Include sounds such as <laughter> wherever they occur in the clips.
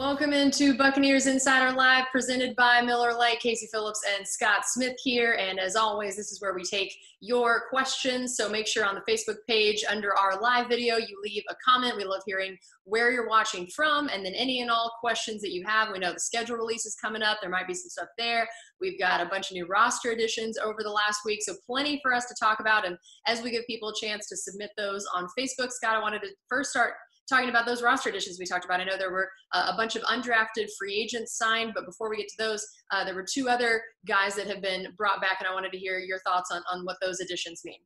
Welcome into Buccaneers Insider Live, presented by Miller Lite, Casey Phillips, and Scott Smith here. And as always, this is where we take your questions. So make sure on the Facebook page under our live video, you leave a comment. We love hearing where you're watching from, and then any and all questions that you have. We know the schedule release is coming up. There might be some stuff there. We've got a bunch of new roster additions over the last week, so plenty for us to talk about. And as we give people a chance to submit those on Facebook, Scott, I wanted to first start talking about those roster additions we talked about. I know there were a bunch of undrafted free agents signed, but before we get to those, uh, there were two other guys that have been brought back, and I wanted to hear your thoughts on, on what those additions mean.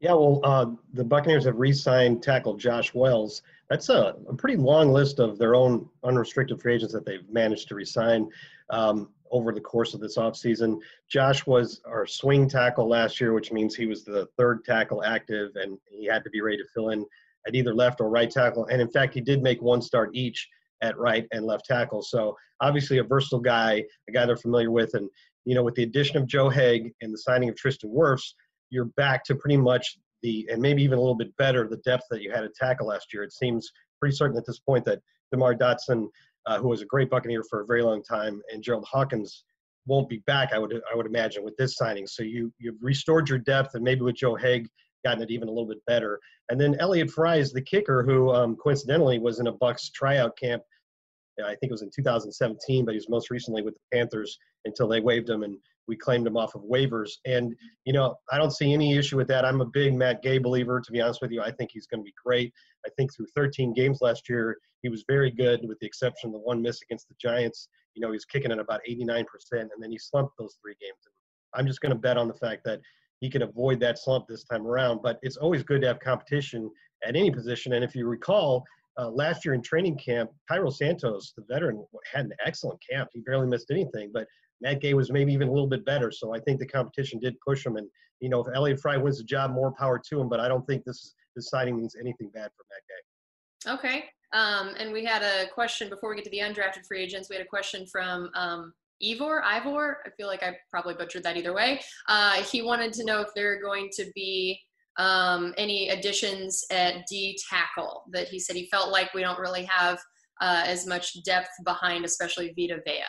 Yeah, well, uh, the Buccaneers have re-signed tackle Josh Wells. That's a, a, pretty long list of their own unrestricted free agents that they've managed to resign um, over the course of this offseason. Josh was our swing tackle last year, which means he was the third tackle active, and he had to be ready to fill in at either left or right tackle. And in fact, he did make one start each at right and left tackle. So obviously a versatile guy, a guy they're familiar with. And, you know, with the addition of Joe Haeg and the signing of Tristan Wirfs, you're back to pretty much the, and maybe even a little bit better, the depth that you had at tackle last year. It seems pretty certain at this point that DeMar Dotson, uh, who was a great Buccaneer for a very long time, and Gerald Hawkins won't be back, I would I would imagine, with this signing. So you you've restored your depth, and maybe with Joe Haeg gotten it even a little bit better. And then Elliott Fry is the kicker, who um, coincidentally was in a Bucks tryout camp. I think it was in 2017, but he was most recently with the Panthers until they waived him, and we claimed him off of waivers. And you know, I don't see any issue with that. I'm a big Matt Gay believer, to be honest with you. I think he's going to be great. I think through 13 games last year, he was very good, with the exception of the one miss against the Giants. You know, he was kicking at about 89%, and then he slumped those three games. I'm just going to bet on the fact that he can avoid that slump this time around. But it's always good to have competition at any position. And if you recall, uh, last year in training camp, Cairo Santos, the veteran, had an excellent camp. He barely missed anything, but Matt Gay was maybe even a little bit better. So I think the competition did push him. And, you know, if Elliott Fry wins the job, more power to him. But I don't think this, this signing means anything bad for Matt Gay. Okay. Um, and we had a question before we get to the undrafted free agents. We had a question from um, Ivor, Ivor, I feel like I probably butchered that either way. Uh, he wanted to know if there are going to be um, any additions at D tackle that he said he felt like we don't really have uh, as much depth behind, especially Vita Vea.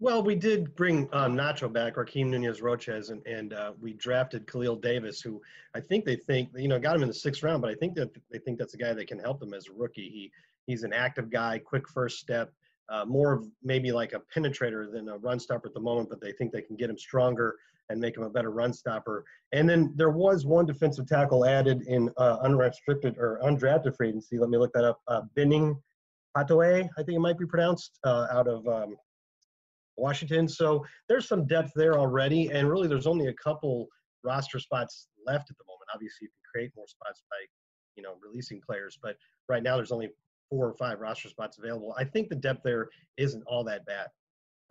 Well, we did bring um, Nacho back, Rakeem Nunez Roches, and, and uh, we drafted Khalil Davis, who I think they think, you know, got him in the sixth round, but I think that they think that's a guy that can help them as a rookie. He He's an active guy, quick first step uh, more of maybe like a penetrator than a run stopper at the moment, but they think they can get him stronger and make him a better run stopper. And then there was one defensive tackle added in uh, unrestricted or undrafted free agency. Let me look that up. Uh, Benning I think it might be pronounced, uh, out of um, Washington. So there's some depth there already, and really there's only a couple roster spots left at the moment. Obviously, you can create more spots by, you know, releasing players, but right now there's only four or five roster spots available. I think the depth there isn't all that bad.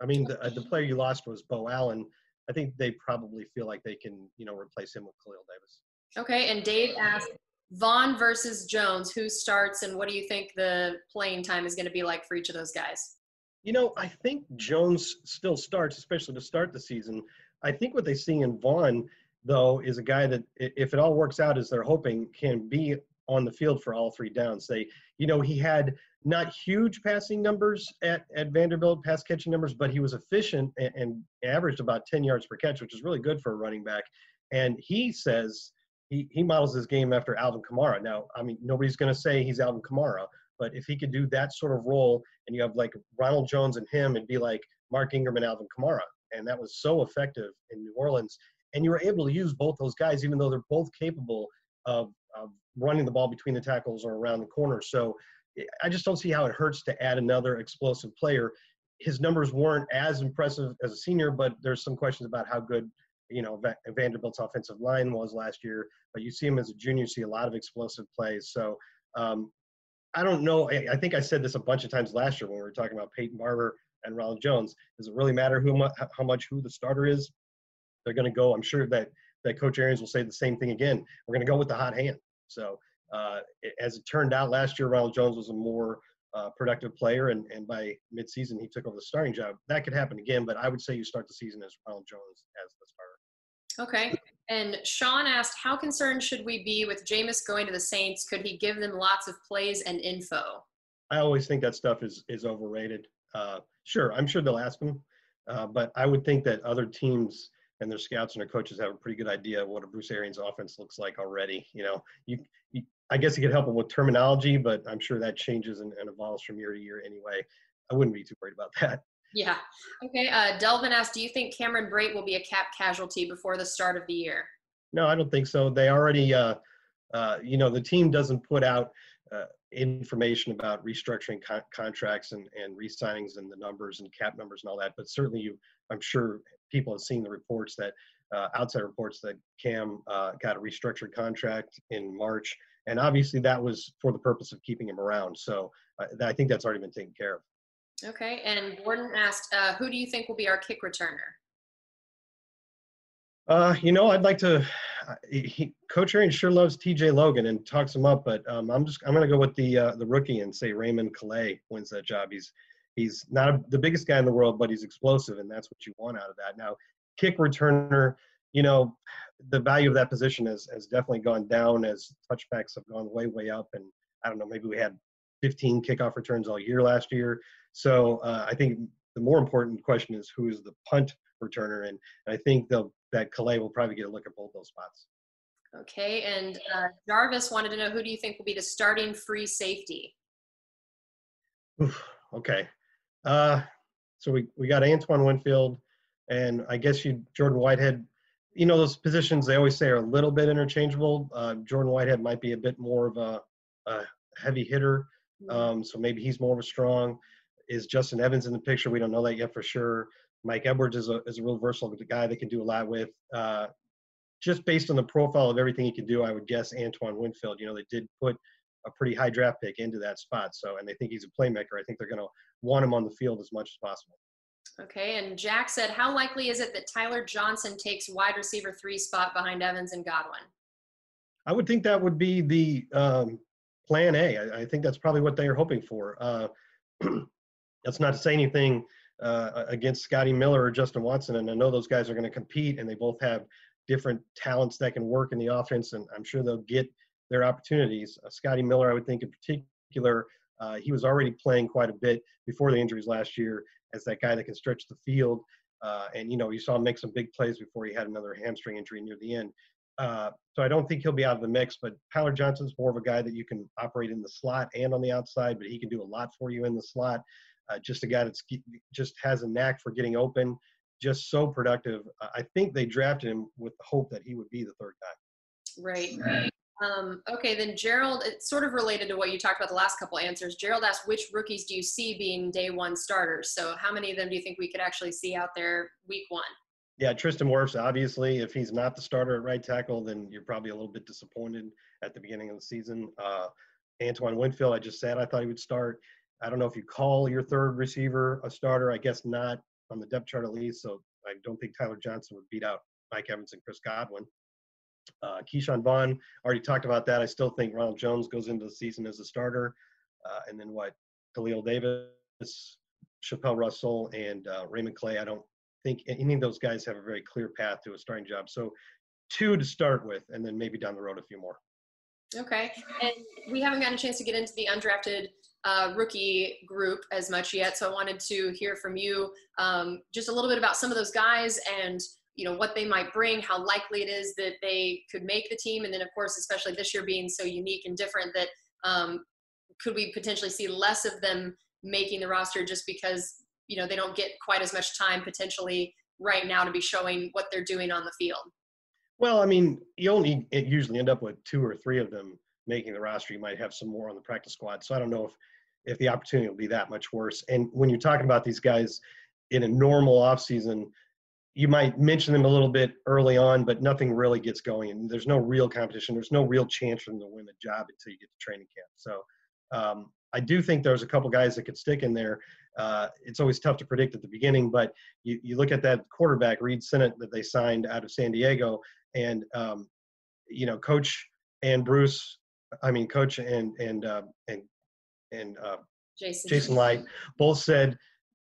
I mean, the, uh, the player you lost was Beau Allen. I think they probably feel like they can, you know, replace him with Khalil Davis. Okay, and Dave asked Vaughn versus Jones, who starts, and what do you think the playing time is going to be like for each of those guys? You know, I think Jones still starts, especially to start the season. I think what they see in Vaughn, though, is a guy that, if it all works out as they're hoping, can be on the field for all three downs. They, you know, he had not huge passing numbers at, at Vanderbilt, pass catching numbers, but he was efficient and, and averaged about 10 yards per catch, which is really good for a running back. And he says he, he models his game after Alvin Kamara. Now, I mean, nobody's going to say he's Alvin Kamara, but if he could do that sort of role and you have like Ronald Jones and him, it'd be like Mark Ingram and Alvin Kamara. And that was so effective in New Orleans. And you were able to use both those guys, even though they're both capable of, of running the ball between the tackles or around the corner. So I just don't see how it hurts to add another explosive player. His numbers weren't as impressive as a senior, but there's some questions about how good you know Vanderbilt's offensive line was last year. But you see him as a junior, you see a lot of explosive plays. So um, I don't know. I think I said this a bunch of times last year when we were talking about Peyton Barber and Ronald Jones. Does it really matter who how much who the starter is? They're going to go. I'm sure that that Coach Arians will say the same thing again. We're going to go with the hot hand. So uh, it, as it turned out last year, Ronald Jones was a more uh, productive player, and, and by midseason he took over the starting job. That could happen again, but I would say you start the season as Ronald Jones as the starter. Okay. And Sean asked, how concerned should we be with Jameis going to the Saints? Could he give them lots of plays and info? I always think that stuff is is overrated. Uh, sure, I'm sure they'll ask him, uh, but I would think that other teams and their scouts and their coaches have a pretty good idea of what a Bruce Arians offense looks like already. You know, you, you I guess you could help them with terminology, but I'm sure that changes and, and, evolves from year to year anyway. I wouldn't be too worried about <laughs> that. Yeah. Okay. Uh, Delvin asked, do you think Cameron Brate will be a cap casualty before the start of the year? No, I don't think so. They already, uh, uh, you know, the team doesn't put out uh, information about restructuring co- contracts and, and re-signings and the numbers and cap numbers and all that. But certainly, you, I'm sure people have seen the reports that uh, outside reports that Cam uh, got a restructured contract in March, and obviously that was for the purpose of keeping him around. So uh, I think that's already been taken care of. Okay, and Gordon asked, uh, who do you think will be our kick returner? Uh, you know, I'd like to. He, Coach Arian sure loves T.J. Logan and talks him up, but um, I'm just I'm going to go with the uh, the rookie and say Raymond Calais wins that job. He's he's not a, the biggest guy in the world, but he's explosive, and that's what you want out of that. Now, kick returner, you know, the value of that position has has definitely gone down as touchbacks have gone way way up, and I don't know, maybe we had 15 kickoff returns all year last year. So uh, I think the more important question is who is the punt returner, and, and I think they'll that Calais will probably get a look at both those spots. Okay, and uh, Jarvis wanted to know who do you think will be the starting free safety? Oof, okay, uh, so we, we got Antoine Winfield, and I guess you Jordan Whitehead. You know those positions they always say are a little bit interchangeable. Uh, Jordan Whitehead might be a bit more of a, a heavy hitter, mm-hmm. um, so maybe he's more of a strong. Is Justin Evans in the picture? We don't know that yet for sure. Mike Edwards is a is a real versatile guy that can do a lot with. Uh, just based on the profile of everything he can do, I would guess Antoine Winfield. You know, they did put a pretty high draft pick into that spot, so and they think he's a playmaker. I think they're going to want him on the field as much as possible. Okay, and Jack said, how likely is it that Tyler Johnson takes wide receiver three spot behind Evans and Godwin? I would think that would be the um, plan A. I, I, think that's probably what they are hoping for. Uh, <clears throat> that's not to say anything uh, against Scotty Miller or Justin Watson. And I know those guys are going to compete, and they both have different talents that can work in the offense, and I'm sure they'll get their opportunities. Uh, Scotty Miller, I would think in particular, uh, he was already playing quite a bit before the injuries last year as that guy that can stretch the field. Uh, and you know, you saw him make some big plays before he had another hamstring injury near the end. Uh, so I don't think he'll be out of the mix. But Tyler Johnson's more of a guy that you can operate in the slot and on the outside, but he can do a lot for you in the slot uh, just a guy that's just has a knack for getting open, just so productive. I think they drafted him with the hope that he would be the third guy. Right. right. Um, okay, then Gerald, it's sort of related to what you talked about the last couple answers. Gerald asked, which rookies do you see being day one starters? So, how many of them do you think we could actually see out there week one? Yeah, Tristan Wirfs, obviously, if he's not the starter at right tackle, then you're probably a little bit disappointed at the beginning of the season. Uh, Antoine Winfield, I just said I thought he would start. I don't know if you call your third receiver a starter. I guess not on the depth chart at least. So I don't think Tyler Johnson would beat out Mike Evans and Chris Godwin. Uh, Ke'Shawn Vaughn, already talked about that. I still think Ronald Jones goes into the season as a starter. Uh, and then what? Khalil Davis, Chapelle Russell, and uh, Raymond Calais. I don't think any of those guys have a very clear path to a starting job. So two to start with, and then maybe down the road a few more. Okay. And we haven't gotten a chance to get into the undrafted uh, rookie group as much yet. So I wanted to hear from you um, just a little bit about some of those guys and you know what they might bring, how likely it is that they could make the team, and then of course, especially this year being so unique and different, that um, could we potentially see less of them making the roster just because you know they don't get quite as much time potentially right now to be showing what they're doing on the field. Well, I mean, you only usually end up with two or three of them making the roster. You might have some more on the practice squad. So I don't know if if the opportunity will be that much worse. And when you're talking about these guys in a normal offseason, you might mention them a little bit early on, but nothing really gets going. And there's no real competition. There's no real chance for them to win the job until you get to training camp. So um, I do think there's a couple guys that could stick in there. Uh, it's always tough to predict at the beginning, but you, you look at that quarterback, Reid Sinnett, that they signed out of San Diego, and um, you know, Coach and Bruce, I mean, Coach and and uh, and and uh, Jason. Jason Licht both said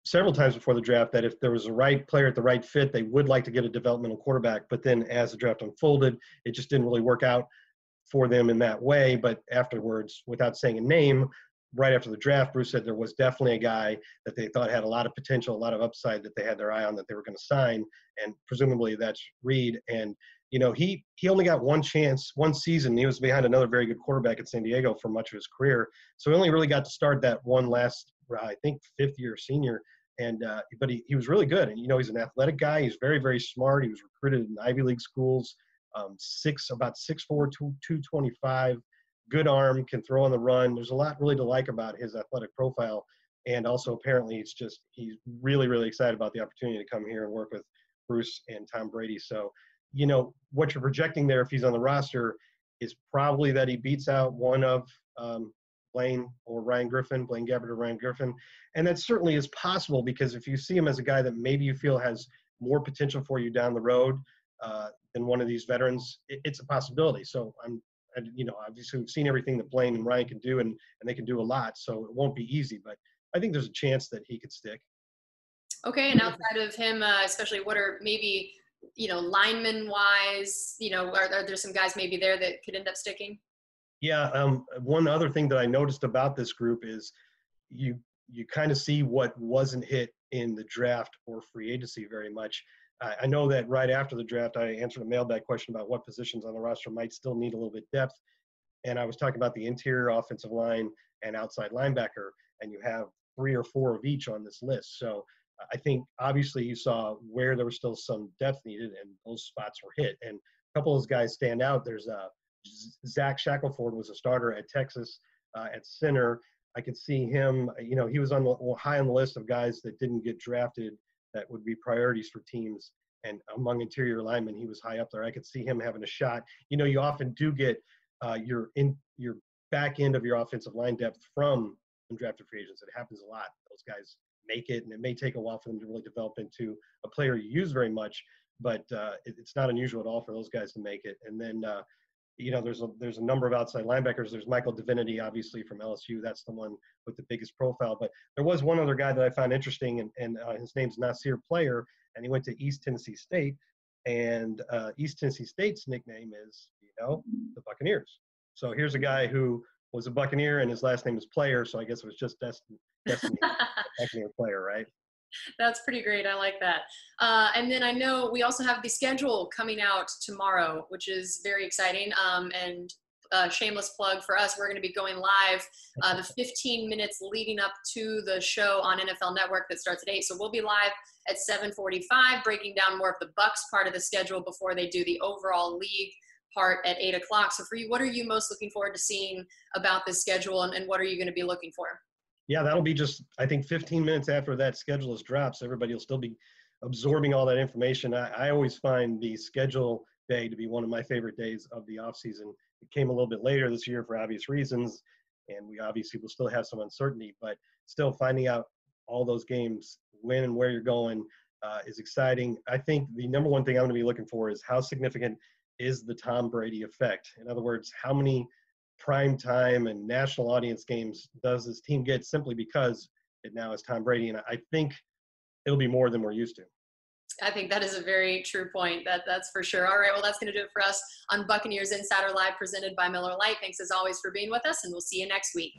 several times before the draft that if there was a right player at the right fit, they would like to get a developmental quarterback. But then as the draft unfolded, it just didn't really work out for them in that way. But afterwards, without saying a name, right after the draft, Bruce said there was definitely a guy that they thought had a lot of potential, a lot of upside that they had their eye on that they were going to sign, and presumably that's Reid. And you know, he he only got one chance, one season. He was behind another very good quarterback at San Diego for much of his career, so he only really got to start that one last, I think, fifth year senior. And uh, but he, he was really good, and you know, he's an athletic guy. He's very very smart. He was recruited in Ivy League schools. Um, six about six four two two twenty five good arm, can throw on the run. There's a lot really to like about his athletic profile. And also, apparently, it's just he's really, really excited about the opportunity to come here and work with Bruce and Tom Brady. So, you know, what you're projecting there, if he's on the roster, is probably that he beats out one of um, Blaine or Ryan Griffin, Blaine Gabbert or Ryan Griffin. And that certainly is possible because if you see him as a guy that maybe you feel has more potential for you down the road uh, than one of these veterans, it, it's a possibility. So I'm and you know, obviously we've seen everything that Blaine and Ryan can do, and and they can do a lot. So it won't be easy, but I think there's a chance that he could stick. Okay, and outside of him, uh, especially, what are maybe you know lineman wise? You know, are, are there some guys maybe there that could end up sticking? Yeah, um, one other thing that I noticed about this group is you you kind of see what wasn't hit in the draft or free agency very much. I know that right after the draft, I answered a mailbag question about what positions on the roster might still need a little bit depth. And I was talking about the interior offensive line and outside linebacker, and you have three or four of each on this list. So I think obviously you saw where there was still some depth needed, and those spots were hit. And a couple of those guys stand out. There's uh, Zach Shackelford was a starter at Texas uh, at center. I could see him. You know, he was on the high on the list of guys that didn't get drafted that would be priorities for teams. And among interior linemen, he was high up there. I could see him having a shot. You know, you often do get uh, your in your back end of your offensive line depth from undrafted free agents. It happens a lot. Those guys make it, and it may take a while for them to really develop into a player you use very much. But uh, it, it's not unusual at all for those guys to make it. And then uh, you know, there's a there's a number of outside linebackers. There's Michael Divinity, obviously from LSU. That's the one with the biggest profile. But there was one other guy that I found interesting, and, and uh, his name's Nasir Player, and he went to East Tennessee State. And uh, East Tennessee State's nickname is, you know, the Buccaneers. So here's a guy who was a Buccaneer, and his last name is Player. So I guess it was just destiny, destiny <laughs> Buccaneer Player, right? That's pretty great. I like that. Uh, and then I know we also have the schedule coming out tomorrow, which is very exciting. Um, and uh, shameless plug for us, we're going to be going live uh, the <laughs> 15 minutes leading up to the show on NFL Network that starts at 8. So we'll be live at 7:45, breaking down more of the Bucks part of the schedule before they do the overall league part at 8 o'clock. So for you, what are you most looking forward to seeing about this schedule, and, and what are you going to be looking for? yeah, that'll be just, I think 15 minutes after that schedule is dropped. So everybody will still be absorbing all that information. I, I always find the schedule day to be one of my favorite days of the off season. It came a little bit later this year for obvious reasons, and we obviously will still have some uncertainty, but still finding out all those games, when and where you're going, uh, is exciting. I think the number one thing I'm going to be looking for is how significant is the Tom Brady effect. In other words, how many prime time and national audience games does this team get simply because it now is Tom Brady. And I think it'll be more than we're used to. I think that is a very true point. That that's for sure. All right, well, that's going to do it for us on Buccaneers Insider Live, presented by Miller Lite. Thanks as always for being with us, and we'll see you next week.